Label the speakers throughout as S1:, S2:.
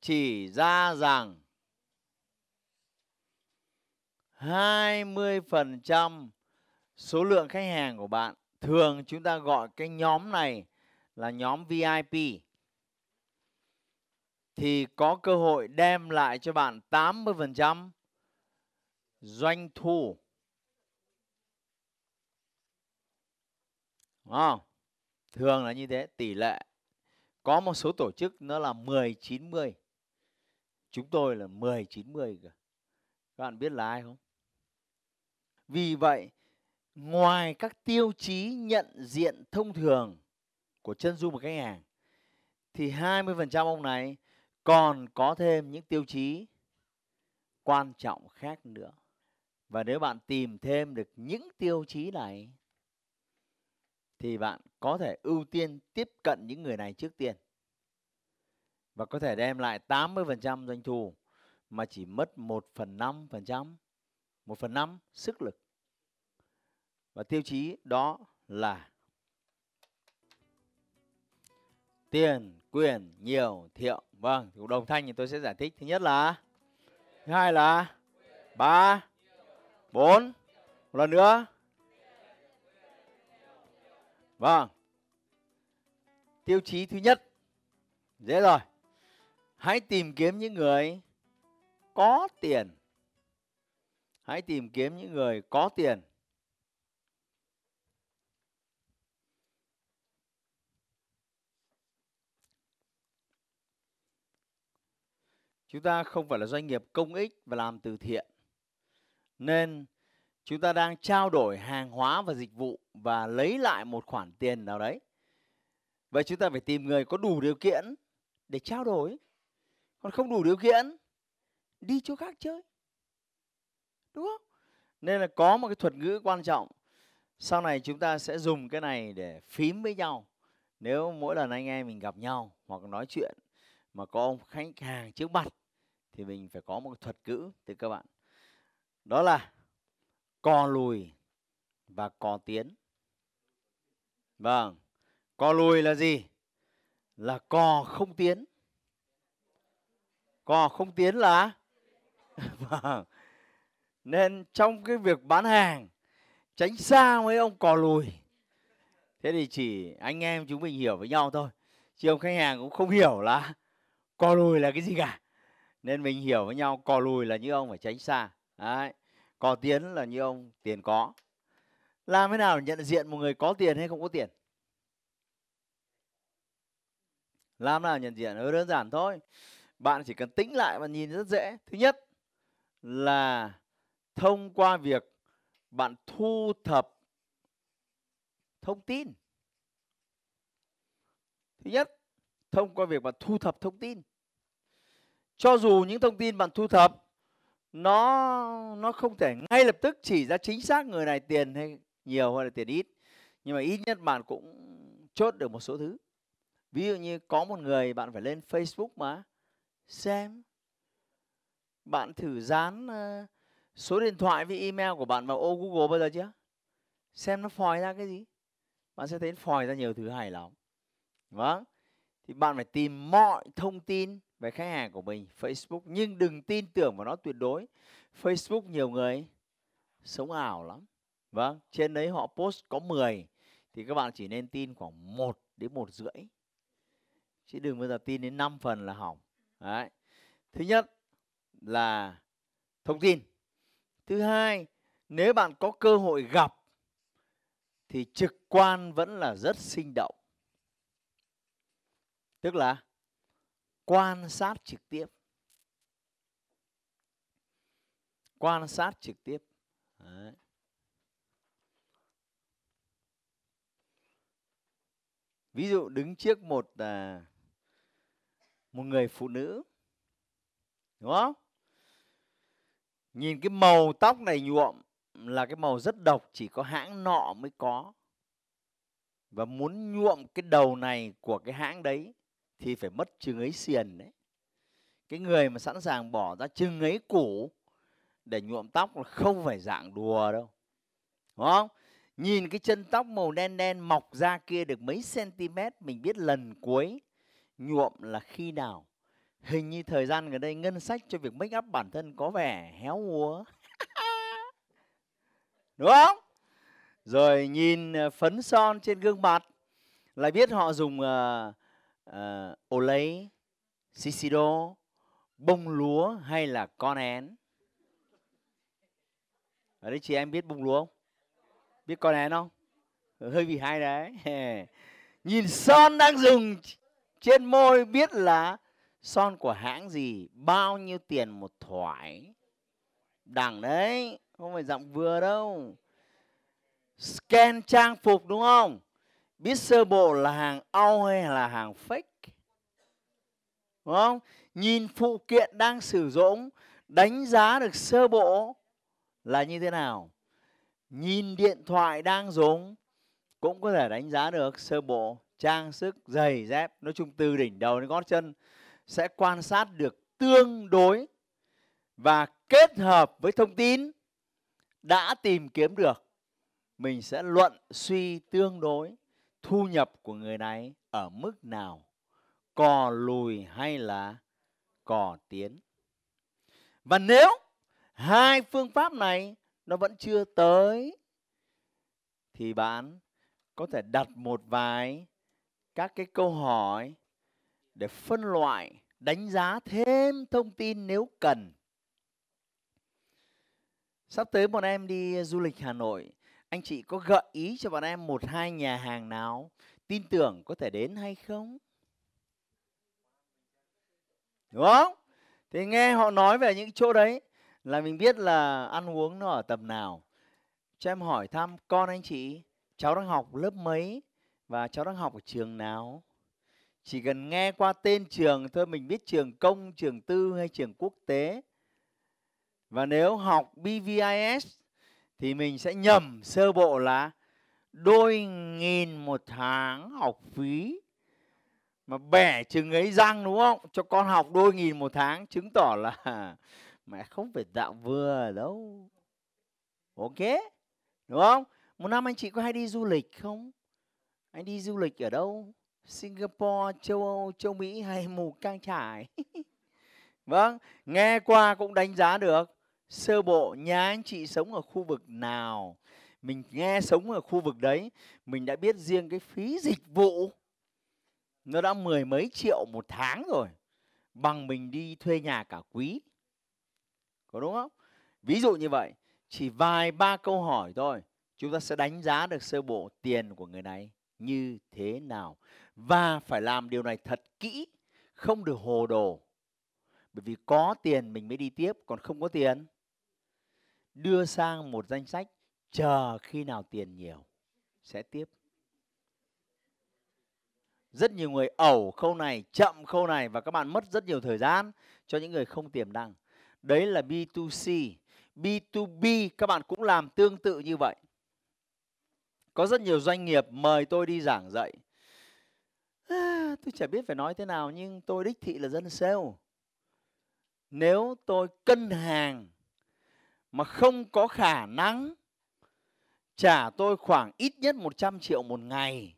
S1: chỉ ra rằng 20% số lượng khách hàng của bạn thường chúng ta gọi cái nhóm này là nhóm VIP thì có cơ hội đem lại cho bạn 80% doanh thu. Đúng không? Thường là như thế, tỷ lệ. Có một số tổ chức nó là 10 90. Chúng tôi là 10 90 cả. Các bạn biết là ai không? Vì vậy, ngoài các tiêu chí nhận diện thông thường của chân dung một khách hàng thì 20% ông này còn có thêm những tiêu chí quan trọng khác nữa. Và nếu bạn tìm thêm được những tiêu chí này thì bạn có thể ưu tiên tiếp cận những người này trước tiên và có thể đem lại 80% doanh thu mà chỉ mất 1 phần 5%, 1 phần 5 sức lực. Và tiêu chí đó là tiền, quyền, nhiều, thiệu. Vâng, thì đồng thanh thì tôi sẽ giải thích. Thứ nhất là thứ hai là ba bốn một lần nữa vâng tiêu chí thứ nhất dễ rồi hãy tìm kiếm những người có tiền. Hãy tìm kiếm những người có tiền. Chúng ta không phải là doanh nghiệp công ích và làm từ thiện, nên chúng ta đang trao đổi hàng hóa và dịch vụ và lấy lại một khoản tiền nào đấy. Vậy chúng ta phải tìm người có đủ điều kiện để trao đổi còn không đủ điều kiện, đi chỗ khác chơi. Đúng không? Nên là có một cái thuật ngữ quan trọng. Sau này chúng ta sẽ dùng cái này để phím với nhau. Nếu mỗi lần anh em mình gặp nhau hoặc nói chuyện mà có ông khách hàng trước mặt, thì mình phải có một thuật ngữ từ các bạn đó là co lùi và co tiến. Vâng co lùi là gì? Là co không tiến còn không tiến là? Vâng. Nên trong cái việc bán hàng, tránh xa mấy ông cò lùi. Thế thì chỉ anh em chúng mình hiểu với nhau thôi, chứ ông khách hàng cũng không hiểu là cò lùi là cái gì cả. Nên mình hiểu với nhau, cò lùi là như ông phải tránh xa. Đấy. cò tiến là như ông tiền có. Làm thế nào để nhận diện một người có tiền hay không có tiền? Làm nào nhận diện? Nó đơn giản thôi bạn chỉ cần tính lại và nhìn rất dễ. Thứ nhất là thông qua việc bạn thu thập thông tin. Thứ nhất, thông qua việc bạn thu thập thông tin. Cho dù những thông tin bạn thu thập, nó nó không thể ngay lập tức chỉ ra chính xác người này tiền hay nhiều hay là tiền ít, nhưng mà ít nhất bạn cũng chốt được một số thứ. Ví dụ như có một người bạn phải lên facebook mà xem. Bạn thử dán uh, số điện thoại với email của bạn vào ô google bao giờ chưa? Xem nó phòi ra cái gì? Bạn sẽ thấy phòi ra nhiều thứ hay lắm. Vâng. Thì bạn phải tìm mọi thông tin về khách hàng của mình. Facebook nhưng đừng tin tưởng vào nó tuyệt đối. Facebook nhiều người sống ảo lắm. Vâng trên đấy họ post có 10 thì các bạn chỉ nên tin khoảng 1 đến một rưỡi. Chứ đừng bao giờ tin đến 5 phần là hỏng đấy. Thứ nhất là thông tin. Thứ hai nếu bạn có cơ hội gặp thì trực quan vẫn là rất sinh động. Tức là quan sát trực tiếp. Quan sát trực tiếp. Đấy. ví dụ đứng trước một à, một người phụ nữ, đúng không? Nhìn cái màu tóc này nhuộm là cái màu rất độc, chỉ có hãng nọ mới có. Và muốn nhuộm cái đầu này của cái hãng đấy thì phải mất chừng ấy xiền đấy. Cái người mà sẵn sàng bỏ ra chừng ấy củ để nhuộm tóc là không phải dạng đùa đâu, đúng không? Nhìn cái chân tóc màu đen đen mọc ra kia được mấy cm mình biết lần cuối nhuộm là khi nào? Hình như thời gian gần đây ngân sách cho việc make up bản thân có vẻ héo úa. Đúng không? Rồi nhìn ờ, phấn son trên gương mặt lại biết họ dùng uh, uh, Olay, sisido bông lúa hay là con én. Ở đây chị em biết bông lúa không? Biết con én không? Hơi bị hay đấy. Nhìn son đang dùng trên môi biết là son của hãng gì, bao nhiêu tiền một thoải. Đẳng đấy, không phải giọng vừa đâu. Scan trang phục đúng không? Biết sơ bộ là hàng au hay là hàng fake? Đúng không? Nhìn phụ kiện đang sử dụng, đánh giá được sơ bộ là như thế nào? Nhìn điện thoại đang dùng, cũng có thể đánh giá được sơ bộ trang sức, giày dép, nói chung từ đỉnh đầu đến gót chân, sẽ quan sát được tương đối và kết hợp với thông tin đã tìm kiếm được. Mình sẽ luận suy tương đối thu nhập của người này ở mức nào cò lùi hay là cò tiến. Và nếu hai phương pháp này nó vẫn chưa tới, thì bạn có thể đặt một vài các cái câu hỏi để phân loại, đánh giá thêm thông tin nếu cần. Sắp tới bọn em đi du lịch hà nội, anh chị có gợi ý cho bọn em một hai nhà hàng nào tin tưởng có thể đến hay không? Đúng không? Thì nghe họ nói về những chỗ đấy là mình biết là ăn uống nó ở tầm nào. Cho em hỏi thăm con anh chị, cháu đang học lớp mấy? Và cháu đang học ở trường nào? Chỉ cần nghe qua tên trường thôi, mình biết trường công, trường tư hay trường quốc tế. Và nếu học BVIS thì mình sẽ nhầm sơ bộ là đôi nghìn một tháng học phí. Mà bẻ chừng ấy răng, đúng không? Cho con học đôi nghìn một tháng, chứng tỏ là mẹ không phải dạo vừa đâu. Ok? Đúng không? Một năm anh chị có hay đi du lịch không? Anh đi du lịch ở đâu? Singapore, châu âu, châu mỹ hay mù cang trải vâng nghe qua cũng đánh giá được sơ bộ nhà anh chị sống ở khu vực nào. Mình nghe sống ở khu vực đấy, mình đã biết riêng cái phí dịch vụ. Nó đã mười mấy triệu một tháng rồi, bằng mình đi thuê nhà cả quý. Có đúng không? Ví dụ như vậy, chỉ vài ba câu hỏi thôi, chúng ta sẽ đánh giá được sơ bộ tiền của người này như thế nào. Và phải làm điều này thật kỹ, không được hồ đồ. Bởi vì có tiền mình mới đi tiếp, còn không có tiền, đưa sang một danh sách, chờ khi nào tiền nhiều, sẽ tiếp. Rất nhiều người ẩu khâu này, chậm khâu này, và các bạn mất rất nhiều thời gian cho những người không tiềm năng. Đấy là B2C B2B các bạn cũng làm tương tự như vậy có rất nhiều doanh nghiệp mời tôi đi giảng dạy. À, tôi chả biết phải nói thế nào nhưng tôi đích thị là dân sale. Nếu tôi cân hàng mà không có khả năng trả tôi khoảng ít nhất 100 triệu một ngày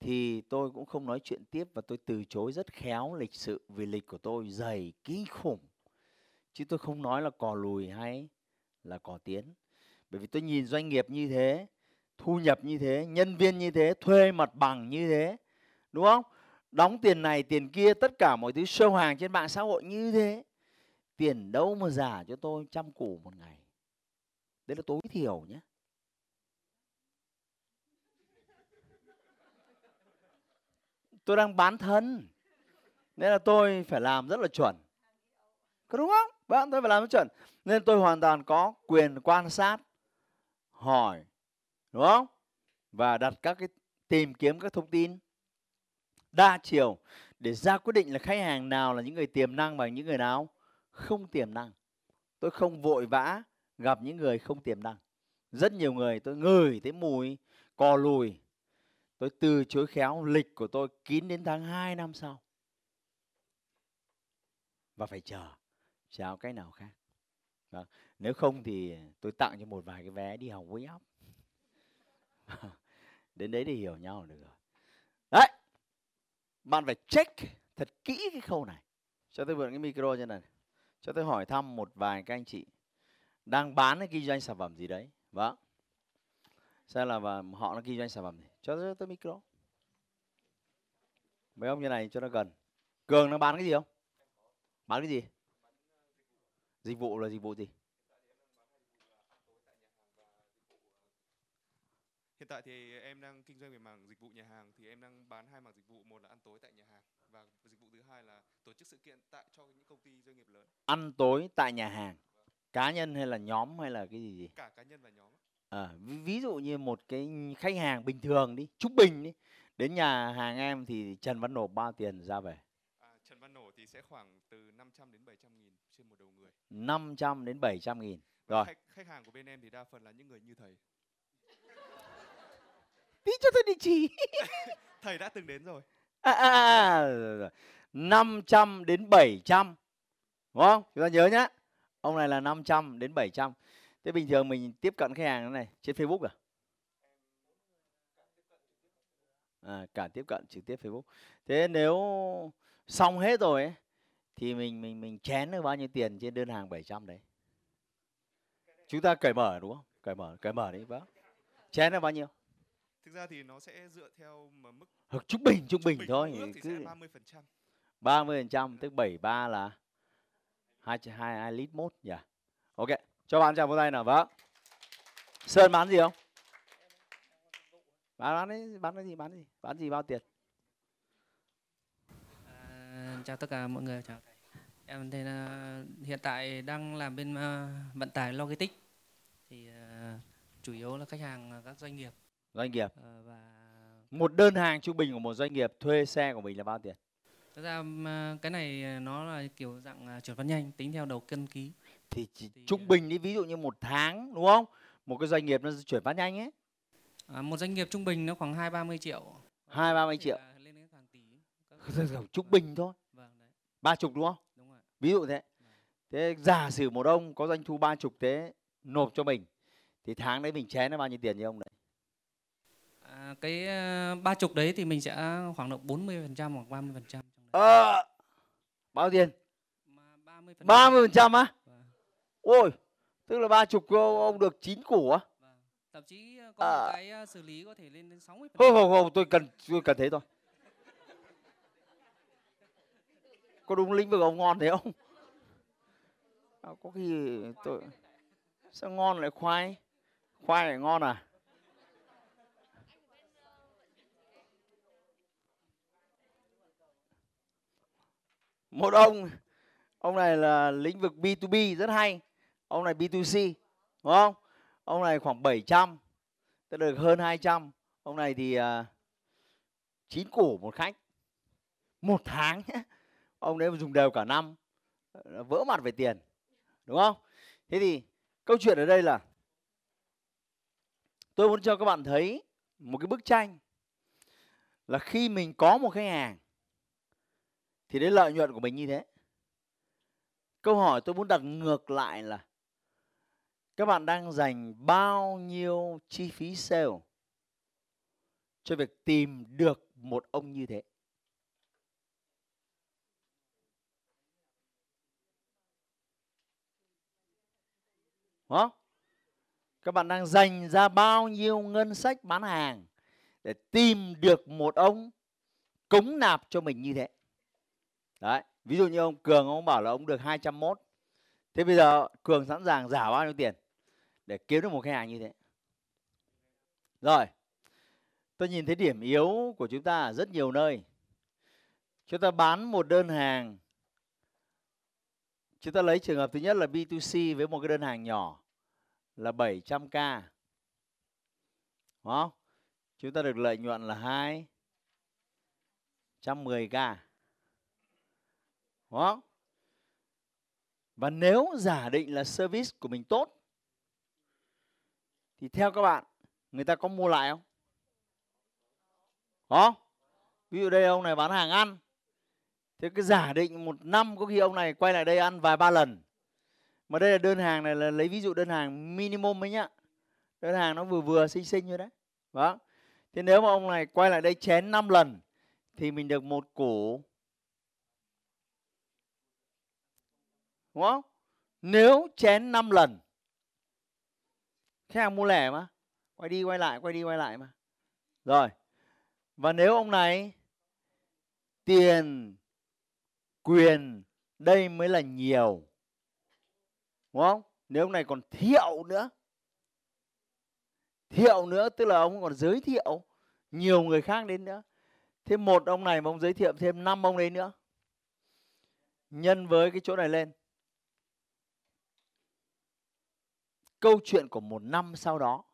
S1: thì tôi cũng không nói chuyện tiếp và tôi từ chối rất khéo lịch sự vì lịch của tôi dày kinh khủng. Chứ tôi không nói là cò lùi hay là cò tiến. Bởi vì tôi nhìn doanh nghiệp như thế thu nhập như thế, nhân viên như thế, thuê mặt bằng như thế, đúng không? Đóng tiền này, tiền kia, tất cả mọi thứ show hàng trên mạng xã hội như thế. Tiền đâu mà giả cho tôi trăm củ một ngày? Đấy là tối thiểu nhé. Tôi đang bán thân, nên là tôi phải làm rất là chuẩn. Có đúng không? Vâng tôi phải làm rất chuẩn. Nên tôi hoàn toàn có quyền quan sát, hỏi đúng không và đặt các cái tìm kiếm các thông tin đa chiều để ra quyết định là khách hàng nào là những người tiềm năng và những người nào không tiềm năng. Tôi không vội vã gặp những người không tiềm năng. Rất nhiều người tôi ngửi thấy mùi cò lùi. Tôi từ chối khéo lịch của tôi kín đến tháng 2 năm sau. Và phải chờ, chào cái nào khác. Đó. Nếu không thì tôi tặng cho một vài cái vé đi học với óc. đến đấy thì hiểu nhau được rồi. Đấy, bạn phải check thật kỹ cái khâu này. Cho tôi mượn cái micro cho này. Cho tôi hỏi thăm một vài các anh chị đang bán hay kinh doanh sản phẩm gì đấy. Vâng. Xem là và họ nó kinh doanh sản phẩm gì. Cho tôi, tôi micro. Mấy ông như này cho nó gần. Cường nó bán cái gì không? Bán cái gì? Dịch vụ là dịch vụ gì?
S2: Hiện tại thì em đang kinh doanh về mảng dịch vụ nhà hàng thì em đang bán hai mảng dịch vụ, một là ăn tối tại nhà hàng và dịch vụ thứ hai là tổ chức sự kiện tại cho những công ty doanh nghiệp lớn.
S1: Ăn tối tại nhà hàng. Cá nhân hay là nhóm hay là cái gì gì?
S2: Cả cá nhân và nhóm.
S1: À, ví, ví dụ như một cái khách hàng bình thường đi, trung bình đi, đến nhà hàng em thì Trần Văn nộp bao tiền ra về?
S2: À, Trần Văn Nổ thì sẽ khoảng từ 500 đến 700 nghìn trên một đầu người.
S1: 500 đến 700 nghìn. Rồi,
S2: Khách, khách hàng của bên em thì đa phần là những người như thầy.
S1: Tí cho tôi địa chỉ.
S2: Thầy đã từng đến rồi.
S1: À, à, à, rồi, rồi. 500 đến 700. Đúng không? Chúng ta nhớ nhá. Ông này là 500 đến 700. Thế bình thường mình tiếp cận khách hàng này trên Facebook à? À, cả tiếp cận trực tiếp Facebook. Thế nếu xong hết rồi ấy, thì mình mình mình chén được bao nhiêu tiền trên đơn hàng 700 đấy? Chúng ta cởi mở đúng không? Cởi mở, cởi mở đi vâng. Chén là bao nhiêu?
S2: Thực ra thì nó sẽ dựa theo mà mức
S1: Hoặc trung bình, trung bình thôi.
S2: ước thì
S1: cứ
S2: sẽ 30%.
S1: 30% tức 73 là 2 2 2 lít mốt nhỉ. Ok, cho bạn chào một tay nào vâng. Sơn bán gì không? Bán bán đấy, bán cái gì, bán cái gì? Bán gì bao tiền?
S3: À, chào tất cả mọi người, chào thầy. Em thì là hiện tại đang làm bên ờ, vận tải logistics thì ờ, chủ yếu là khách hàng các doanh nghiệp
S1: Doanh nghiệp.
S3: ờ, và
S1: Một đơn hàng trung bình của một doanh nghiệp thuê xe của mình là bao tiền?
S3: thực ra ờ, cái này nó là kiểu dạng ờ, chuyển phát nhanh tính theo đầu cân ký.
S1: Thì, chỉ
S3: Thì,
S1: trung
S3: à,
S1: bình đi ví dụ như một tháng đúng không? Một cái doanh nghiệp nó chuyển phát nhanh ấy,
S3: À, một doanh nghiệp trung bình nó khoảng hai ba mươi triệu.
S1: hai ba mươi triệu.
S3: Lên đến hàng tỷ.
S1: Trung bình thôi,
S3: Vâng đấy,
S1: ba chục đúng không?
S3: đúng rồi.
S1: Ví dụ thế. Thế giả sử một ông có doanh thu ba chục thế nộp cho mình thì tháng đấy mình chén nó bao nhiêu tiền như ông đấy?
S3: À, cái ờ, ba chục đấy thì mình sẽ khoảng độ 40% hoặc 30% trong.
S1: Ờ, bao tiền?
S3: Mà 30%
S1: ba mươi phần trăm á?
S3: Vâng.
S1: Ôi, tức là ba chục ông, được chín củ á?
S3: Vâng. Thậm chí ờ, có
S1: À.
S3: cái ờ, xử lý có thể lên đến 60%.
S1: Không, không, không, tôi cần tôi cần thế thôi. Có đúng lĩnh vực ông ngon thế không? À, có khi tôi sao ngon lại khoai? Khoai lại ngon à? Một ông ông này là lĩnh vực B2B rất hay. Ông này B2C, đúng không? Ông này khoảng 700 tức được hơn 200 ông này thì à, chín chín củ một khách. Một tháng ông đấy mà dùng đều cả năm. Vỡ mặt về tiền đúng không? Thế thì câu chuyện ở đây là tôi muốn cho các bạn thấy một cái bức tranh là khi mình có một khách hàng thì đấy lợi nhuận của mình như thế câu hỏi tôi muốn đặt ngược lại là, các bạn đang dành bao nhiêu chi phí sale cho việc tìm được một ông như thế Đúng không? Các bạn đang dành ra bao nhiêu ngân sách bán hàng để tìm được một ông cống nạp cho mình như thế. Đấy, ví dụ như ông Cường ông bảo là ông được 201. Thế bây giờ Cường sẵn sàng giả bao nhiêu tiền để kiếm được một khách hàng như thế? Rồi. Tôi nhìn thấy điểm yếu của chúng ta ở rất nhiều nơi. Chúng ta bán một đơn hàng Chúng ta lấy trường hợp thứ nhất là B2C với một cái đơn hàng nhỏ là 700k. Đúng không? Chúng ta được lợi nhuận là 2 110k. Đúng không? Và nếu giả định là service của mình tốt, thì theo các bạn, người ta có mua lại không? Có. Ví dụ đây, ông này bán hàng ăn. Thế cái giả định một năm có khi ông này quay lại đây ăn vài ba lần. Mà đây là đơn hàng này là lấy ví dụ đơn hàng minimum ấy nhá. Đơn hàng nó vừa vừa xinh xinh như đấy. Vâng. Thế nếu mà ông này quay lại đây chén 5 lần, thì mình được một củ Đúng không? Nếu chén 5 lần Khách hàng mua lẻ mà. Quay đi quay lại, quay đi quay lại mà. Rồi. Và nếu ông này Tiền Quyền Đây mới là nhiều. Đúng không? Nếu ông này còn thiệu nữa. Thiệu nữa tức là ông còn giới thiệu. Nhiều người khác đến nữa. Thêm một ông này mà ông giới thiệu thêm năm ông đấy nữa. Nhân với cái chỗ này lên. Câu chuyện của một năm sau đó.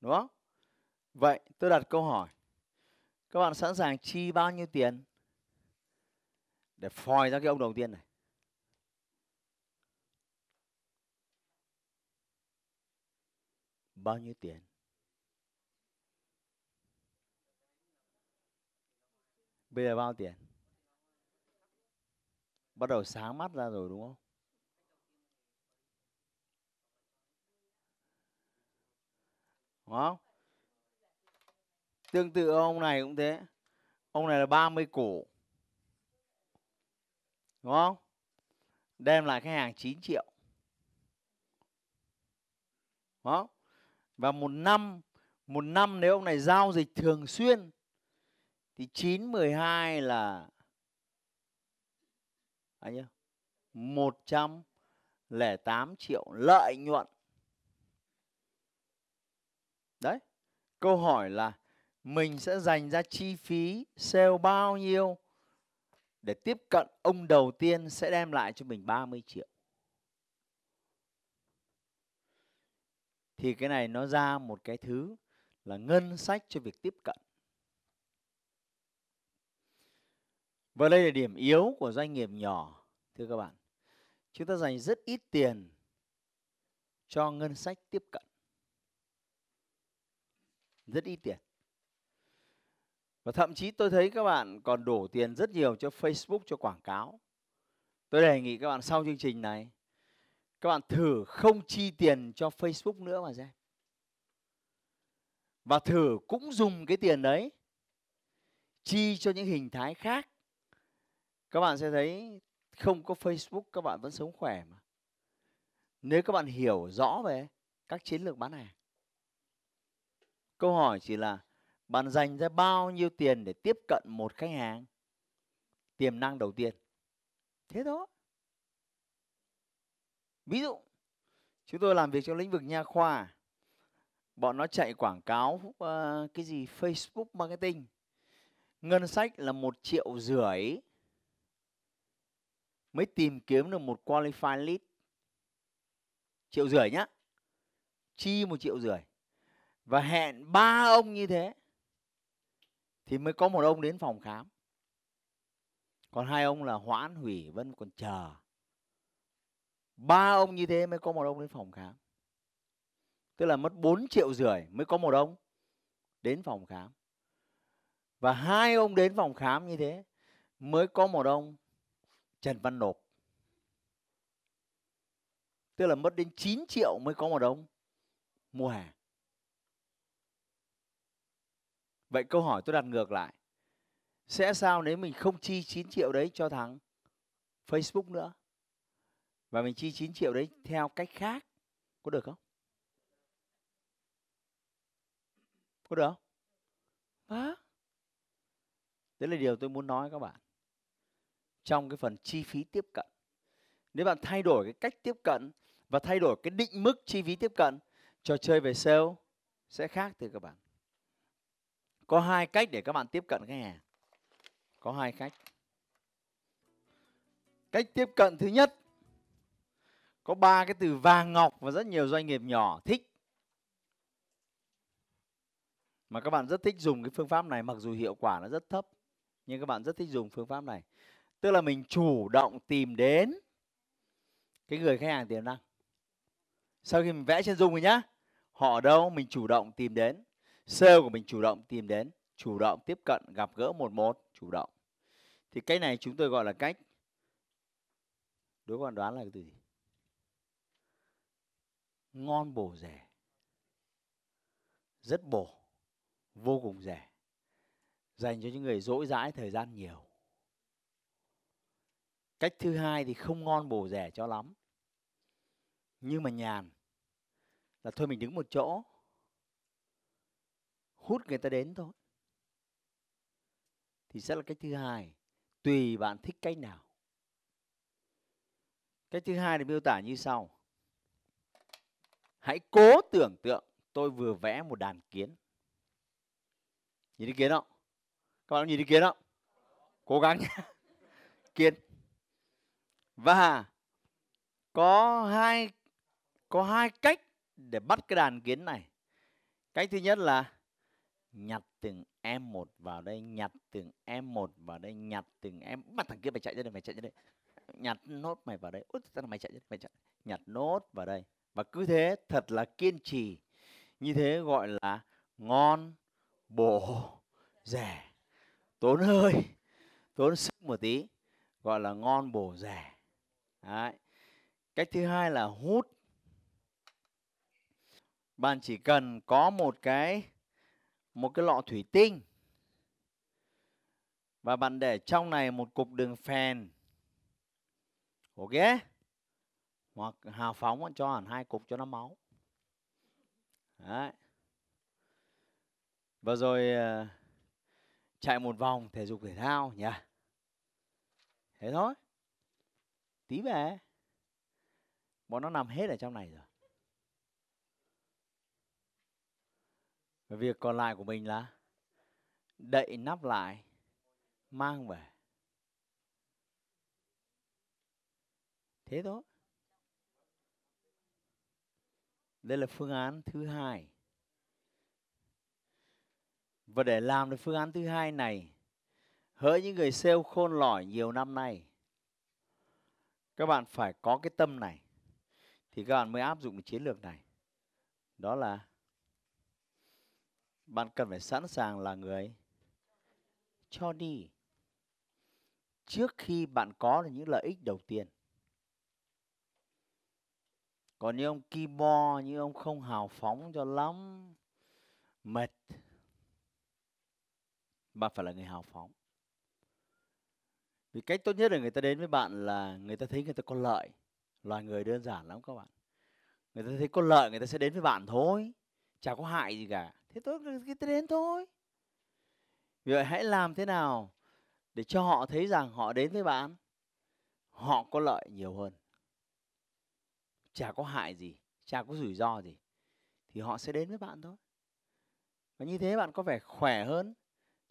S1: Đúng không? Vậy tôi đặt câu hỏi. Các bạn sẵn sàng chi bao nhiêu tiền để phòi ra cái ông đầu tiên này? Bao nhiêu tiền? Bây giờ bao tiền? Bắt đầu sáng mắt ra rồi, đúng không? Đúng không? Tương tự ông này cũng thế. Ông này là 30 cổ Đúng không? Đem lại khách hàng 9 triệu. Đúng không? Và một năm một năm nếu ông này giao dịch thường xuyên, thì 9 12 là anh nhớ 108 triệu lợi nhuận Đấy. Câu hỏi là mình sẽ dành ra chi phí sale bao nhiêu để tiếp cận ông đầu tiên sẽ đem lại cho mình 30 triệu. Thì cái này nó ra một cái thứ là ngân sách cho việc tiếp cận. Và đây là điểm yếu của doanh nghiệp nhỏ, thưa các bạn. Chúng ta dành rất ít tiền cho ngân sách tiếp cận rất ít tiền. Và thậm chí tôi thấy các bạn còn đổ tiền rất nhiều cho Facebook cho quảng cáo. Tôi đề nghị các bạn sau chương trình này, các bạn thử không chi tiền cho Facebook nữa mà xem. Và thử cũng dùng cái tiền đấy, chi cho những hình thái khác. Các bạn sẽ thấy không có Facebook, các bạn vẫn sống khỏe mà. Nếu các bạn hiểu rõ về các chiến lược bán hàng Câu hỏi chỉ là bạn dành ra bao nhiêu tiền để tiếp cận một khách hàng tiềm năng đầu tiên. Thế đó Ví dụ, chúng tôi làm việc trong lĩnh vực nha khoa. Bọn nó chạy quảng cáo uh, cái gì Facebook marketing. Ngân sách là một triệu rưỡi mới tìm kiếm được một qualified lead. Triệu rưỡi nhá. Chi một triệu rưỡi và hẹn ba ông như thế, thì mới có một ông đến phòng khám. Còn hai ông là hoãn, hủy vẫn còn chờ. Ba ông như thế mới có một ông đến phòng khám. Tức là mất 4 triệu rưỡi mới có một ông đến phòng khám. Và hai ông đến phòng khám như thế mới có một ông Trần Văn Nộp. Tức là mất đến 9 triệu mới có một ông mua hàng Vậy câu hỏi tôi đặt ngược lại. Sẽ sao nếu mình không chi 9 triệu đấy cho thằng Facebook nữa? Và mình chi 9 triệu đấy theo cách khác. Có được không? Có được không? Đó. Đấy là điều tôi muốn nói các bạn. Trong cái phần chi phí tiếp cận. Nếu bạn thay đổi cái cách tiếp cận và thay đổi cái định mức chi phí tiếp cận, trò chơi về sale sẽ khác từ các bạn. Có hai cách để các bạn tiếp cận khách hàng. Có hai cách. Cách tiếp cận thứ nhất, có ba cái từ vàng ngọc và rất nhiều doanh nghiệp nhỏ thích. mà các bạn rất thích dùng cái phương pháp này, mặc dù hiệu quả nó rất thấp, nhưng các bạn rất thích dùng phương pháp này tức là mình chủ động tìm đến cái người khách hàng tiềm năng sau khi mình vẽ chân dung rồi nhá, họ ở đâu, mình chủ động tìm đến sale của mình chủ động tìm đến, chủ động tiếp cận, gặp gỡ một một, chủ động. Thì cái này chúng tôi gọi là cách đố bạn đoán là cái từ gì? Ngon bổ rẻ, rất bổ, vô cùng rẻ, dành cho những người dỗi dãi thời gian nhiều. Cách thứ hai thì không ngon bổ rẻ cho lắm. Nhưng mà nhàn, là thôi mình đứng một chỗ hút người ta đến thôi. Thì sẽ là cách thứ hai, tùy bạn thích cách nào. Cách thứ hai được miêu tả như sau. Hãy cố tưởng tượng tôi vừa vẽ một đàn kiến. Nhìn thấy kiến không? Các bạn nhìn thấy kiến không? Cố gắng nhé kiến. Và có hai có hai cách để bắt cái đàn kiến này. Cách thứ nhất là nhặt từng em một vào đây, nhặt từng em một vào đây, nhặt từng em, bắt thằng kia mày chạy ra đây, mày chạy ra đây. Nhặt nốt mày vào đây. Út mày chạy ra đây, mày chạy nhặt nốt vào đây. Và cứ thế, thật là kiên trì. Như thế gọi là ngon, bổ, rẻ, tốn hơi, tốn sức một tí, gọi là ngon, bổ, rẻ. Đấy. cách thứ hai là hút. Bạn chỉ cần có một cái một cái lọ thủy tinh. Và bạn để trong này một cục đường phèn. Ok? Hoặc hào phóng cho hẳn hai cục cho nó máu. Đấy. và rồi ờ, chạy một vòng thể dục thể thao nhỉ? Thế thôi. Tí về. Bọn nó nằm hết ở trong này rồi. Việc còn lại của mình là đậy nắp lại, mang về. Thế thôi. Đây là phương án thứ hai. Và để làm được phương án thứ hai này, hỡi những người sale khôn lỏi nhiều năm nay, các bạn phải có cái tâm này. Thì các bạn mới áp dụng chiến lược này. Đó là bạn cần phải sẵn sàng là người. Cho đi. Trước khi bạn có được những lợi ích đầu tiên. Còn như ông Kibo như ông không hào phóng cho lắm, mệt. Bạn phải là người hào phóng. Vì cách tốt nhất là người ta đến với bạn là người ta thấy người ta có lợi. Loài người đơn giản lắm các bạn. Người ta thấy có lợi, người ta sẽ đến với bạn thôi. Chả có hại gì cả thế tốt cái đến thôi. Vì vậy hãy làm thế nào để cho họ thấy rằng họ đến với bạn, họ có lợi nhiều hơn. Chả có hại gì, chả có rủi ro gì, thì họ sẽ đến với bạn thôi. Và như thế bạn có vẻ khỏe hơn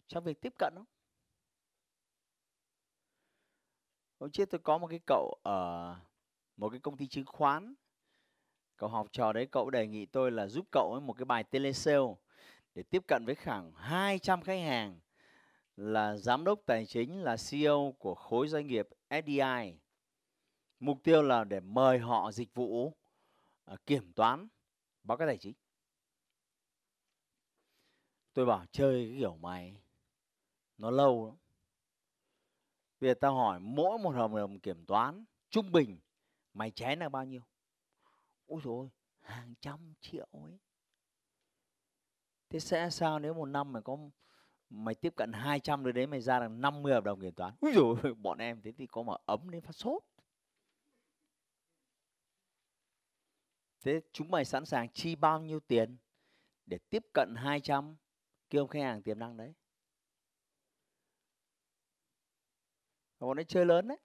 S1: trong việc tiếp cận không hôm trước tôi có một cái cậu ở một cái công ty chứng khoán. Cậu học trò đấy, cậu đề nghị tôi là giúp cậu một cái bài telesale để tiếp cận với khoảng 200 khách hàng là giám đốc tài chính, là CEO của khối doanh nghiệp SDI. Mục tiêu là để mời họ dịch vụ à, kiểm toán báo cáo tài chính. Tôi bảo chơi cái kiểu mày, nó lâu lắm. Bây giờ tao hỏi, mỗi một hợp đồng kiểm toán trung bình, mày chén là bao nhiêu? Ôi rồi hàng trăm triệu ấy. Thế sẽ sao nếu một năm mày có mày tiếp cận 200 đứa đấy mày ra được 50 hợp đồng kiểm toán. Úi dồi bọn em thế thì có mà ấm đến phát sốt. Thế chúng mày sẵn sàng chi bao nhiêu tiền để tiếp cận 200 cái ông khách hàng tiềm năng đấy? Và bọn ấy chơi lớn đấy.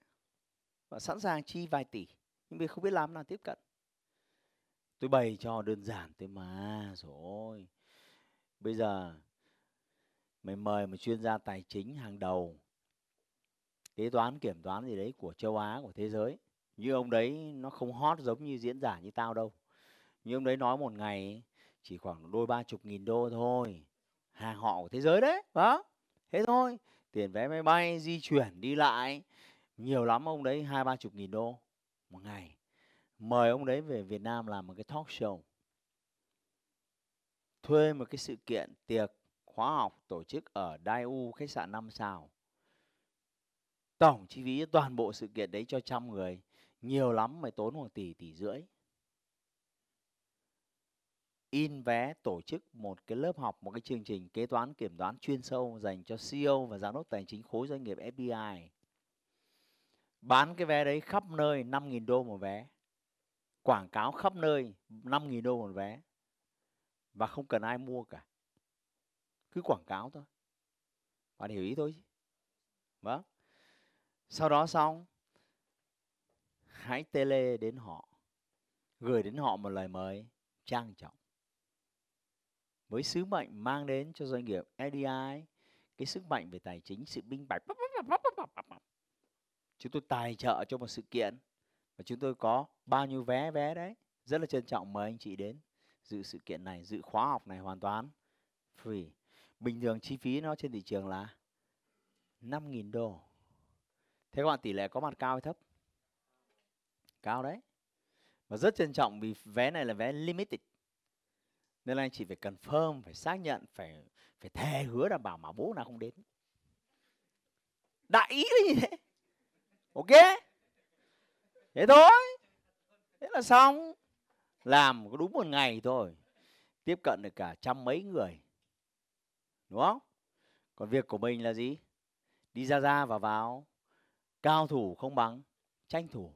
S1: Và sẵn sàng chi vài tỷ. Nhưng vì không biết làm nào tiếp cận. Tôi bày cho đơn giản thế mà. Rồi. Bây giờ mày mời một chuyên gia tài chính hàng đầu, kế toán, kiểm toán gì đấy của châu Á, của thế giới. Như ông đấy nó không hot giống như diễn giả như tao đâu. Như ông đấy nói một ngày, chỉ khoảng đôi ba chục nghìn đô thôi. Hàng họ của thế giới đấy đó thế thôi, tiền vé máy bay di chuyển đi lại. Nhiều lắm ông đấy, hai ba chục nghìn đô một ngày. Mời ông đấy về Việt Nam làm một cái talk show thuê một cái sự kiện tiệc khóa học tổ chức ở Daewoo khách sạn 5 sao. Tổng chi phí toàn bộ sự kiện đấy cho trăm người, nhiều lắm mày tốn khoảng tỷ tỷ rưỡi. In vé tổ chức một cái lớp học, một cái chương trình kế toán, kiểm toán chuyên sâu dành cho CEO và giám đốc tài chính khối doanh nghiệp FBI bán cái vé đấy khắp nơi 5.000 đô một vé. Quảng cáo khắp nơi 5.000 đô một vé và không cần ai mua cả. Cứ quảng cáo thôi. Bạn hiểu ý tôi chứ? Vâng. Sau đó xong, hãy tele đến họ. Gửi đến họ một lời mời trang trọng. Với sứ mệnh mang đến cho doanh nghiệp FDI cái sức mạnh về tài chính, sự minh bạch chúng tôi tài trợ cho một sự kiện và chúng tôi có bao nhiêu vé vé đấy. Rất là trân trọng mời anh chị đến dự sự kiện này dự khóa học này hoàn toàn. Free. Bình thường chi phí nó trên thị trường là 5.000 đô. Thế các bạn, tỷ lệ có mặt cao hay thấp? Cao đấy. Và rất trân trọng vì vé này là vé limited. Nên là anh chị phải confirm, phải xác nhận, phải phải thề hứa đảm bảo mà bố nào không đến. Đại ý là như thế. Ok? Thế thôi. Thế là xong làm có đúng một ngày thôi, tiếp cận được cả trăm mấy người, đúng không? Còn việc của mình là gì? Đi ra ra và vào, cao thủ không bằng tranh thủ.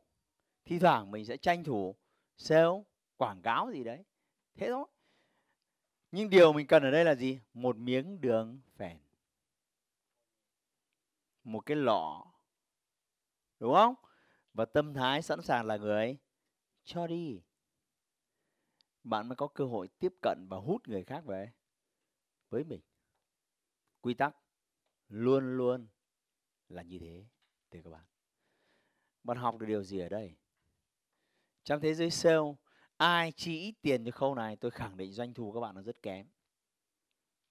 S1: Thi thoảng mình sẽ tranh thủ sale, quảng cáo gì đấy. Thế thôi. Nhưng điều mình cần ở đây là gì? Một miếng đường phèn. Một cái lọ. Đúng không? Và tâm thái sẵn sàng là người cho đi bạn mới có cơ hội tiếp cận và hút người khác về. Với mình, quy tắc luôn luôn là như thế, thưa các bạn. Bạn học được điều gì ở đây? Trong thế giới sale, ai chi ít tiền cho khâu này? Tôi khẳng định doanh thu các bạn nó rất kém.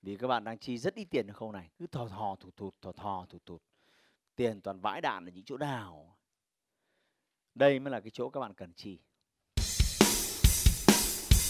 S1: Vì các bạn đang chi rất ít tiền cho khâu này. Cứ thò thò, thụt thụt, thò thò, thụt thụt. Tiền toàn vãi đạn ở những chỗ nào? Đây mới là cái chỗ các bạn cần chi